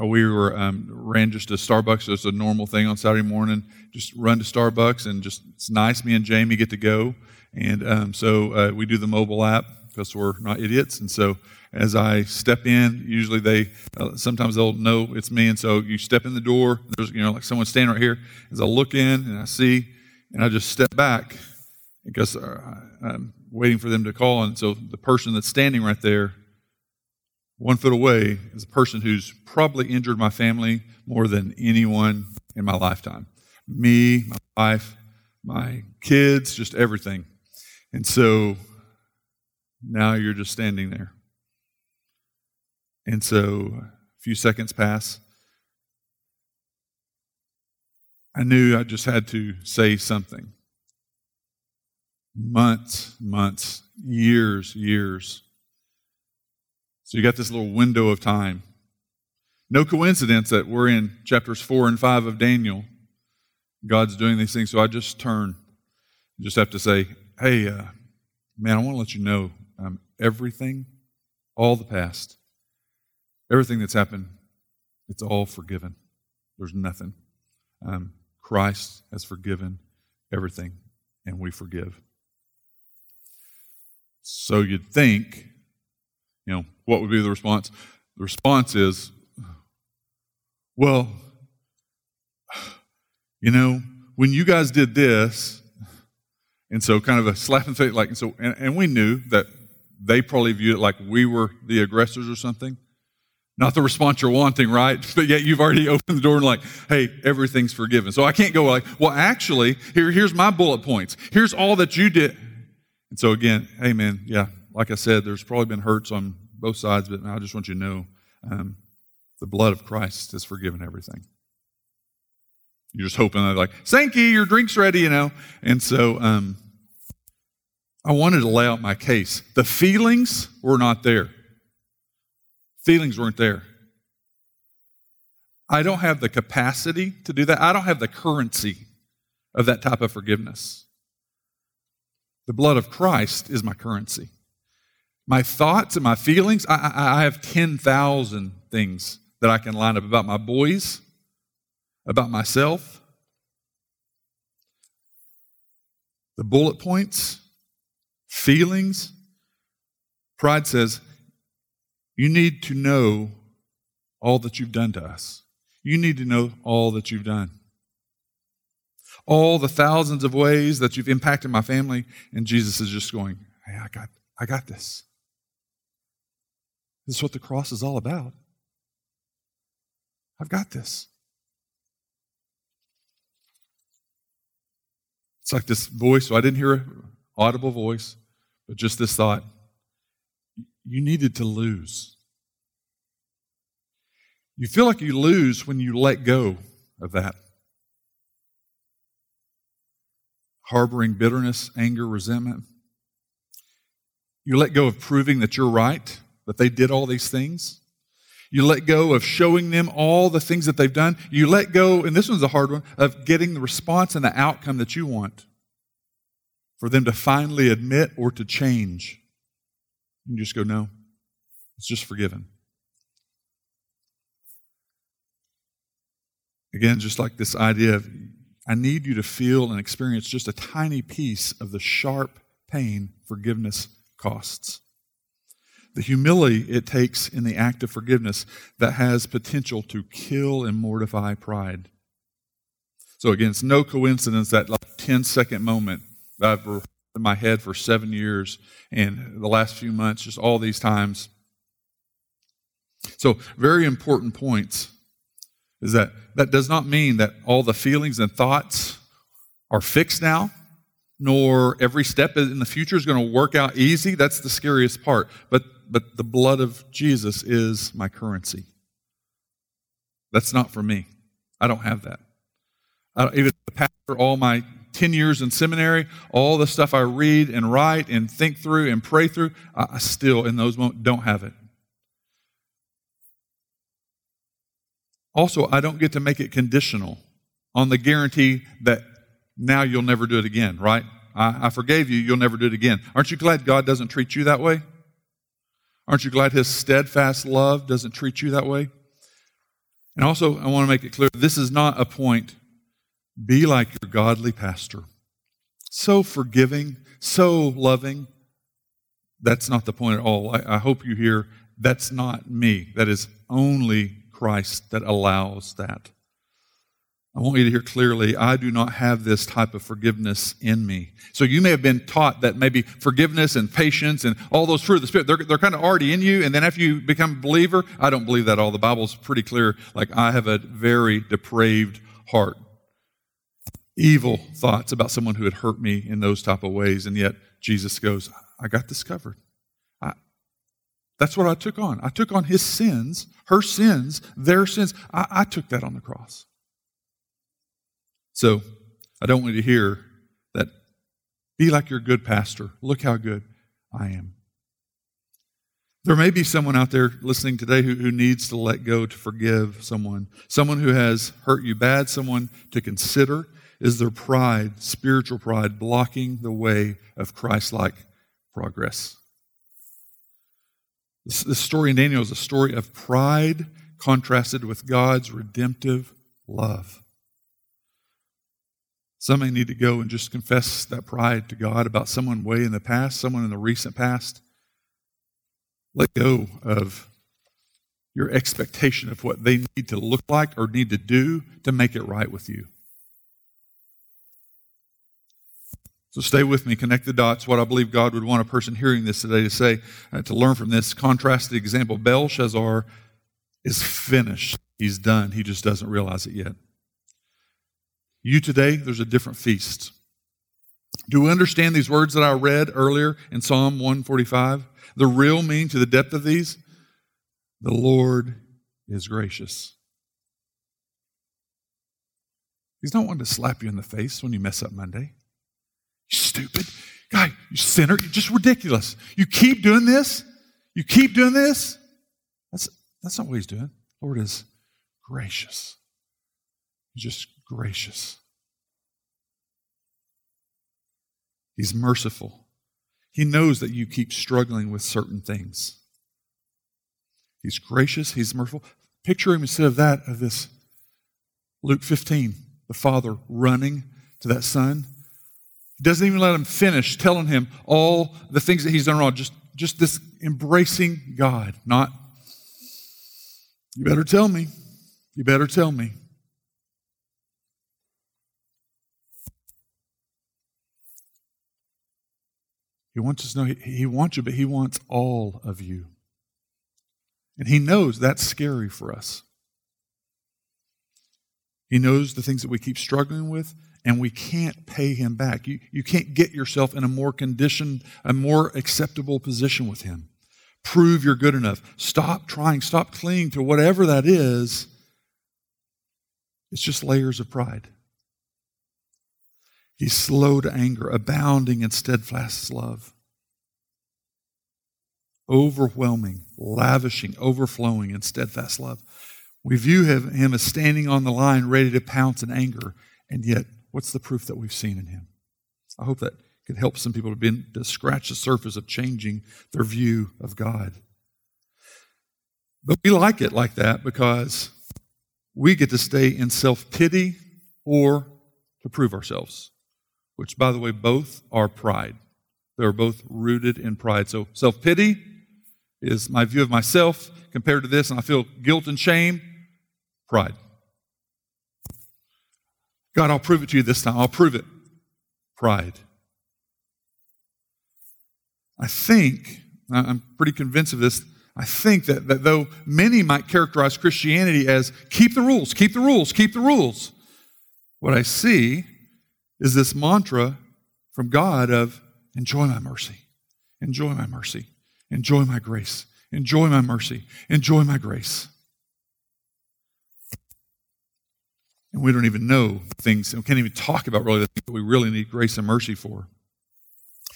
S2: uh, we were um, ran just to Starbucks. It's a normal thing on Saturday morning. Just run to Starbucks and just it's nice. Me and Jamie get to go, and um, so uh, we do the mobile app because we're not idiots. And so as I step in, usually they, uh, sometimes they'll know it's me. And so you step in the door, there's, you know, like someone standing right here. As I look in and I see, and I just step back because uh, I'm waiting for them to call. And so the person that's standing right there one foot away is a person who's probably injured my family more than anyone in my lifetime. Me, my wife, my kids, just everything. And so now you're just standing there. And so a few seconds pass. I knew I just had to say something. Months, months, years, years. So you got this little window of time. No coincidence that we're in chapters 4 and 5 of Daniel. God's doing these things. So I just turn, just have to say, hey, uh, man, I want to let you know um, everything, all the past, everything that's happened, it's all forgiven. There's nothing. Um, Christ has forgiven everything, and we forgive. So you'd think, you know, what would be the response? The response is, well, you know, when you guys did this, and so kind of a slap in the face, like, and so, and, and we knew that they probably viewed it like we were the aggressors or something. Not the response you're wanting, right? But yet you've already opened the door and like, hey, everything's forgiven. So I can't go like, well, actually, here, here's my bullet points. Here's all that you did. And so again, hey man, yeah, like I said, there's probably been hurts on both sides, but I just want you to know um, the blood of Christ has forgiven everything. You're just hoping that like, Sankey, your drink's ready, you know. And so um, I wanted to lay out my case. The feelings were not there. Feelings weren't there. I don't have the capacity to do that. I don't have the currency of that type of forgiveness. The blood of Christ is my currency. My thoughts and my feelings, I, I, I have 10,000 things that I can line up about my boys, about myself. The bullet points, feelings. Pride says, you need to know all that you've done to us. You need to know all that you've done. All the thousands of ways that you've impacted my family, and Jesus is just going, Hey, I got, I got this. This is what the cross is all about. I've got this. It's like this voice. So I didn't hear an audible voice, but just this thought you needed to lose. You feel like you lose when you let go of that. Harboring bitterness, anger, resentment. You let go of proving that you're right, that they did all these things. You let go of showing them all the things that they've done. You let go, and this one's a hard one, of getting the response and the outcome that you want for them to finally admit or to change. You just go, no, it's just forgiven. Again, just like this idea of, I need you to feel and experience just a tiny piece of the sharp pain forgiveness costs the humility it takes in the act of forgiveness that has potential to kill and mortify pride. So again, it's no coincidence that like 10 second moment I've in my head for seven years and the last few months, just all these times. So very important points is that that does not mean that all the feelings and thoughts are fixed now nor every step in the future is going to work out easy. That's the scariest part. But, but the blood of Jesus is my currency. That's not for me. I don't have that. I don't, even the pastor, all my 10 years in seminary, all the stuff I read and write and think through and pray through, I still, in those moments, don't have it. Also, I don't get to make it conditional on the guarantee that now you'll never do it again, right? I, I forgave you, you'll never do it again. Aren't you glad God doesn't treat you that way? Aren't you glad His steadfast love doesn't treat you that way? And also, I want to make it clear this is not a point. Be like your godly pastor. So forgiving, so loving. That's not the point at all. I, I hope you hear that's not me. That is only Christ that allows that. I want you to hear clearly, I do not have this type of forgiveness in me. So you may have been taught that maybe forgiveness and patience and all those fruit of the Spirit, they're, they're kind of already in you. And then after you become a believer, I don't believe that all. The Bible's pretty clear. Like, I have a very depraved heart. Evil thoughts about someone who had hurt me in those type of ways. And yet Jesus goes, I got this covered. I, that's what I took on. I took on his sins, her sins, their sins. I, I took that on the cross. So I don't want you to hear that be like your good pastor. Look how good I am. There may be someone out there listening today who, who needs to let go to forgive someone, someone who has hurt you bad, someone to consider. Is their pride, spiritual pride, blocking the way of Christ like progress? This, this story in Daniel is a story of pride contrasted with God's redemptive love. Some may need to go and just confess that pride to God about someone way in the past, someone in the recent past. Let go of your expectation of what they need to look like or need to do to make it right with you. So stay with me, connect the dots. What I believe God would want a person hearing this today to say, uh, to learn from this contrasted example. Belshazzar is finished. He's done. He just doesn't realize it yet. You today, there's a different feast. Do we understand these words that I read earlier in Psalm 145? The real meaning to the depth of these? The Lord is gracious. He's not one to slap you in the face when you mess up Monday. You stupid. Guy, you sinner. You're just ridiculous. You keep doing this. You keep doing this. That's, that's not what he's doing. Lord is gracious. He's just gracious. He's merciful. He knows that you keep struggling with certain things. He's gracious, he's merciful. Picture him instead of that, of this Luke 15, the father running to that son. Doesn't even let him finish telling him all the things that he's done wrong. Just, just this embracing God, not, you better tell me. You better tell me. He wants us to know he, he wants you, but he wants all of you. And he knows that's scary for us. He knows the things that we keep struggling with, and we can't pay him back. You, you can't get yourself in a more conditioned, a more acceptable position with him. Prove you're good enough. Stop trying, stop clinging to whatever that is. It's just layers of pride. He's slow to anger, abounding in steadfast love. Overwhelming, lavishing, overflowing in steadfast love. We view him as standing on the line, ready to pounce in anger, and yet, what's the proof that we've seen in him? I hope that could help some people to, be, to scratch the surface of changing their view of God. But we like it like that because we get to stay in self pity or to prove ourselves which, by the way, both are pride. They're both rooted in pride. So self pity is my view of myself compared to this, and I feel guilt and shame. Pride. God, I'll prove it to you this time. I'll prove it. Pride. I think, I'm pretty convinced of this, I think that, that though many might characterize Christianity as keep the rules, keep the rules, keep the rules, what I see is this mantra from God of enjoy my mercy, enjoy my mercy, enjoy my grace, enjoy my mercy, enjoy my grace. And we don't even know things, we can't even talk about really the things that we really need grace and mercy for.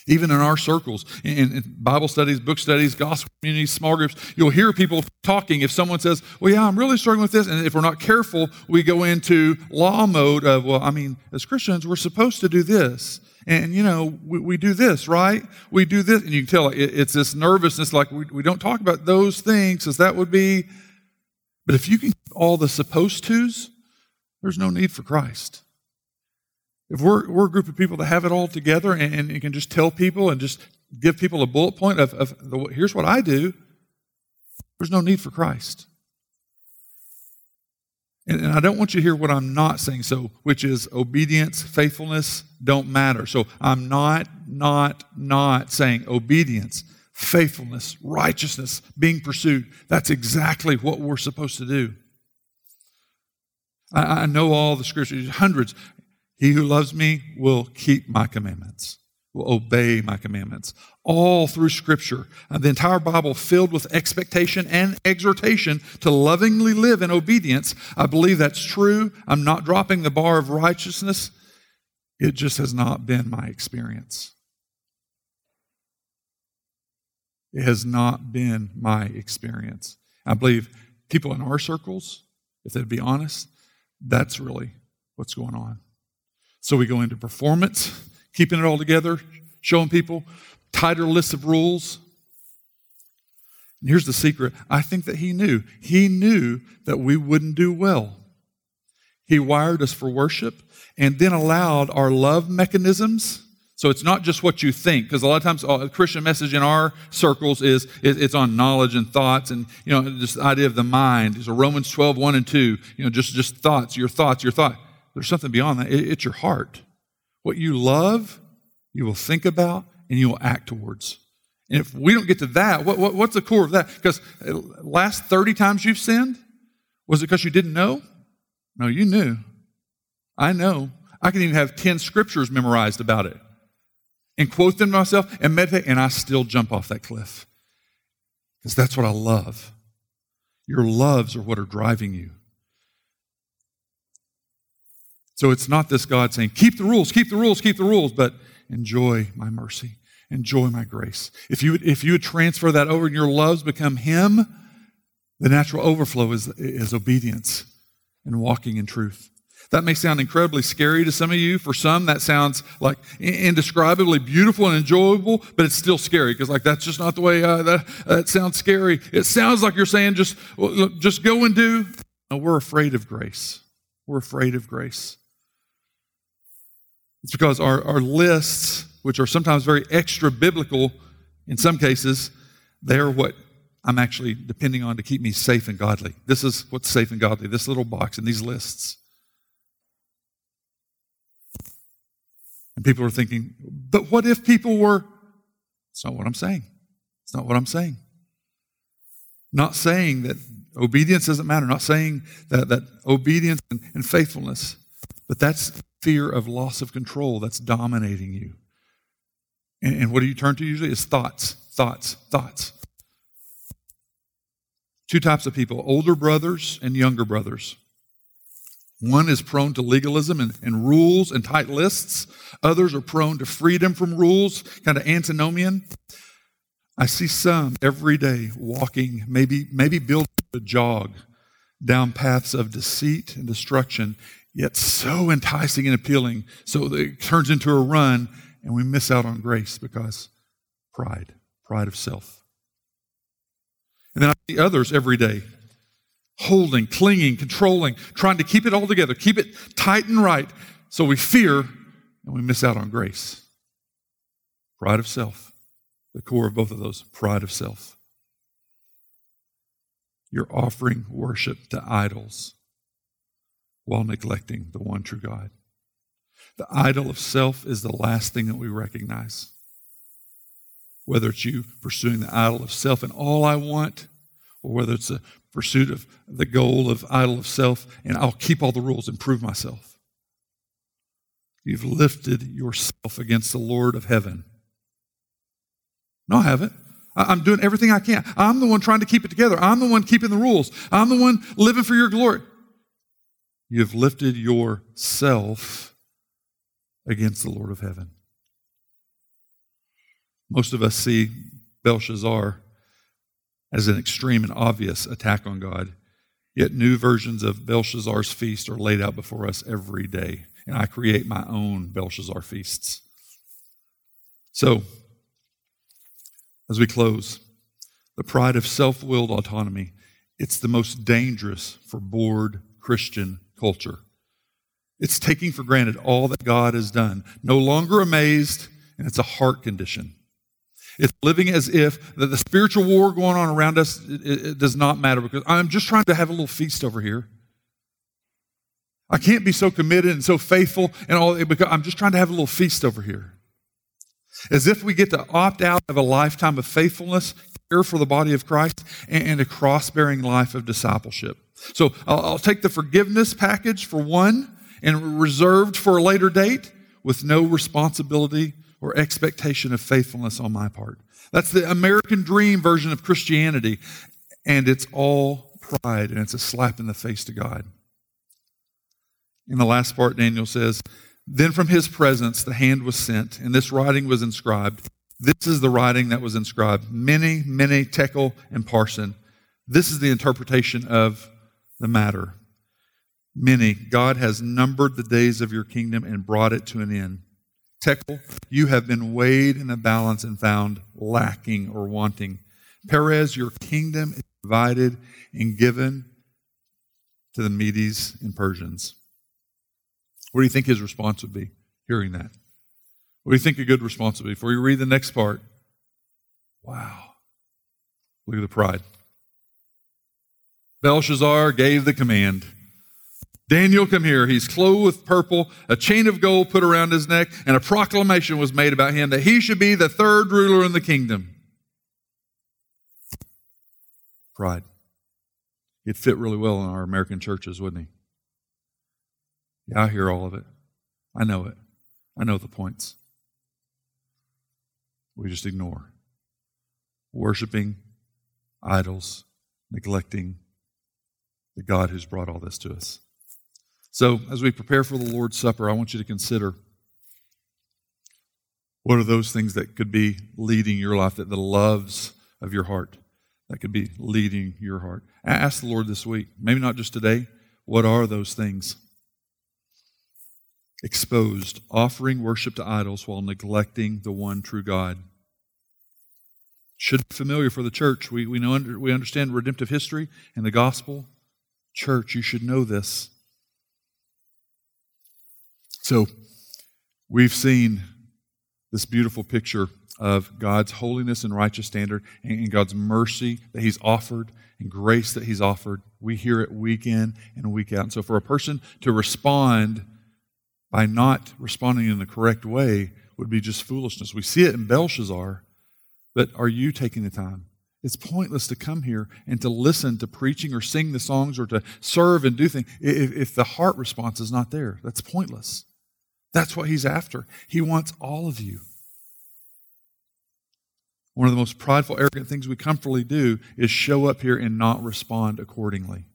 S2: Even in our circles, in, in, Bible studies, book studies, gospel communities, small groups, you'll hear people talking. If someone says, Well, yeah, I'm really struggling with this, and if we're not careful, we go into law mode of, Well, I mean, as Christians, we're supposed to do this. And, you know, we, we do this, right? We do this. And you can tell it, it's this nervousness, like we, we don't talk about those things, because that would be. But if you can all the supposed tos, there's no need for Christ. If we're, we're a group of people that have it all together and, and you can just tell people and just give people a bullet point of, of the, here's what I do, there's no need for Christ. And, and I don't want you to hear what I'm not saying, so which is obedience, faithfulness don't matter. So I'm not, not, not saying obedience, faithfulness, righteousness being pursued. That's exactly what we're supposed to do. I, I know all the scriptures, hundreds. He who loves me will keep my commandments, will obey my commandments. All through Scripture, the entire Bible filled with expectation and exhortation to lovingly live in obedience. I believe that's true. I'm not dropping the bar of righteousness. It just has not been my experience. It has not been my experience. I believe people in our circles, if they'd be honest, that's really what's going on. So we go into performance, keeping it all together, showing people tighter lists of rules. And here's the secret I think that he knew. He knew that we wouldn't do well. He wired us for worship and then allowed our love mechanisms so it's not just what you think, because a lot of times a Christian message in our circles is it's on knowledge and thoughts, and you know this idea of the mind. So Romans 12, 1 and 2, you know, just just thoughts, your thoughts, your thought. There's something beyond that. It's your heart. What you love, you will think about, and you will act towards. And if we don't get to that, what, what, what's the core of that? Because uh, last 30 times you've sinned, was it because you didn't know? No, you knew. I know. I can even have 10 scriptures memorized about it and quote them to myself and meditate, and I still jump off that cliff. Because that's what I love. Your loves are what are driving you. So it's not this God saying, keep the rules, keep the rules, keep the rules, but enjoy my mercy, enjoy my grace. If you, if you would transfer that over and your loves become Him, the natural overflow is, is obedience and walking in truth. That may sound incredibly scary to some of you. For some, that sounds like indescribably beautiful and enjoyable, but it's still scary because, like, that's just not the way uh, that, that sounds scary. It sounds like you're saying just, just go and do. No, we're afraid of grace. We're afraid of grace. It's because our, our lists, which are sometimes very extra biblical in some cases, they're what I'm actually depending on to keep me safe and godly. This is what's safe and godly, this little box and these lists. And people are thinking, but what if people were? It's not what I'm saying. It's not what I'm saying. Not saying that obedience doesn't matter, not saying that, that obedience and, and faithfulness, but that's fear of loss of control that's dominating you. And, and what do you turn to usually? Is thoughts, thoughts, thoughts. Two types of people older brothers and younger brothers. One is prone to legalism and, and, rules and tight lists. Others are prone to freedom from rules, kind of antinomian. I see some every day walking, maybe, maybe building a jog down paths of deceit and destruction, yet so enticing and appealing. So it turns into a run, and we miss out on grace because pride, pride of self. And then I see others every day holding, clinging, controlling, trying to keep it all together, keep it tight and right. So we fear and we miss out on grace. Pride of self, the core of both of those pride of self. You're offering worship to idols while neglecting the one true God. The idol of self is the last thing that we recognize. Whether it's you pursuing the idol of self and all I want, or whether it's a pursuit of the goal of idol of self, and I'll keep all the rules and prove myself. You've lifted yourself against the Lord of heaven. No, I haven't. I'm doing everything I can. I'm the one trying to keep it together. I'm the one keeping the rules. I'm the one living for your glory. You've lifted yourself against the Lord of heaven. Most of us see Belshazzar as an extreme and obvious attack on God. Yet new versions of Belshazzar's feast are laid out before us every day. And I create my own Belshazzar feasts. So, as we close, the pride of self willed autonomy, it's the most dangerous for bored Christian culture. It's taking for granted all that God has done, no longer amazed, and it's a heart condition. It's living as if the, the spiritual war going on around us it, it does not matter because I'm just trying to have a little feast over here. I can't be so committed and so faithful and all because I'm just trying to have a little feast over here. As if we get to opt out of a lifetime of faithfulness, care for the body of Christ, and, a cross bearing life of discipleship. So I'll, I'll take the forgiveness package for one and reserved for a later date with no responsibility or expectation of faithfulness on my part. That's the American dream version of Christianity, and it's all pride and it's a slap in the face to God. In the last part, Daniel says, Then from his presence the hand was sent, and this writing was inscribed. This is the writing that was inscribed Mene, Mene, Tekel, and Parsin. This is the interpretation of the matter. Mene, God has numbered the days of your kingdom and brought it to an end. Tekel, you have been weighed in the balance and found lacking or wanting. Peres, your kingdom is divided and given to the Medes and Persians. What do you think his response would be hearing that? What do you think a good response would be? Before you read the next part, wow. Look at the pride. Belshazzar gave the command. Daniel, come here. He's clothed with purple, a chain of gold put around his neck, and a proclamation was made about him that he should be the third ruler in the kingdom. Pride. He'd fit really well in our American churches, wouldn't he? Yeah, I hear all of it. I know it. I know the points. We just ignore. Worshipping idols, neglecting the God who's brought all this to us. So, as we prepare for the Lord's Supper, I want you to consider what are those things that could be leading your life, that the loves of your heart, that could be leading your heart. Ask the Lord this week, maybe not just today, what are those things? Exposed, offering worship to idols while neglecting the one true God. Should be familiar for the church. We, we, know, we understand redemptive history and the gospel. Church, you should know this. So we've seen this beautiful picture of God's holiness and righteous standard and God's mercy that He's offered and grace that He's offered. We hear it week in and week out. And so for a person to respond by not responding in the correct way would be just foolishness. We see it in Belshazzar, but are you taking the time? It's pointless to come here and to listen to preaching or sing the songs or to serve and do things if, if the heart response is not there. That's pointless. That's what he's after. He wants all of you. One of the most prideful, arrogant things we comfortably do is show up here and not respond accordingly.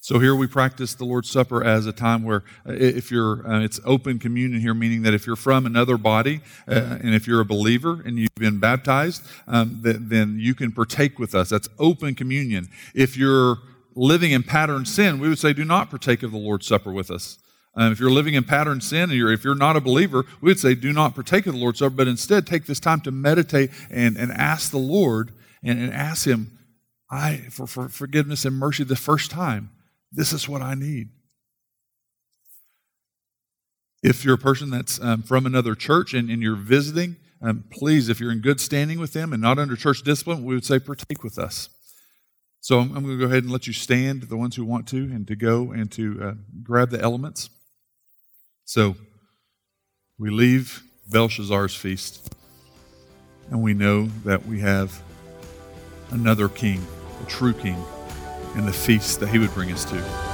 S2: So here we practice the Lord's Supper as a time where, uh, if you're, uh, it's open communion here, meaning that if you're from another body uh, and if you're a believer and you've been baptized, um, th- then you can partake with us. That's open communion. If you're living in pattern sin, we would say, do not partake of the Lord's Supper with us. Um, if you're living in pattern sin, and you're, if you're not a believer, we would say do not partake of the Lord's Supper, but instead take this time to meditate and, and ask the Lord and, and ask Him I, for, for forgiveness and mercy the first time. This is what I need. If you're a person that's um, from another church and, and you're visiting, um, please, if you're in good standing with them and not under church discipline, we would say partake with us. So I'm, I'm going to go ahead and let you stand, the ones who want to, and to go and to uh, grab the elements. So we leave Belshazzar's feast, and we know that we have another king, a true king, and the feast that he would bring us to.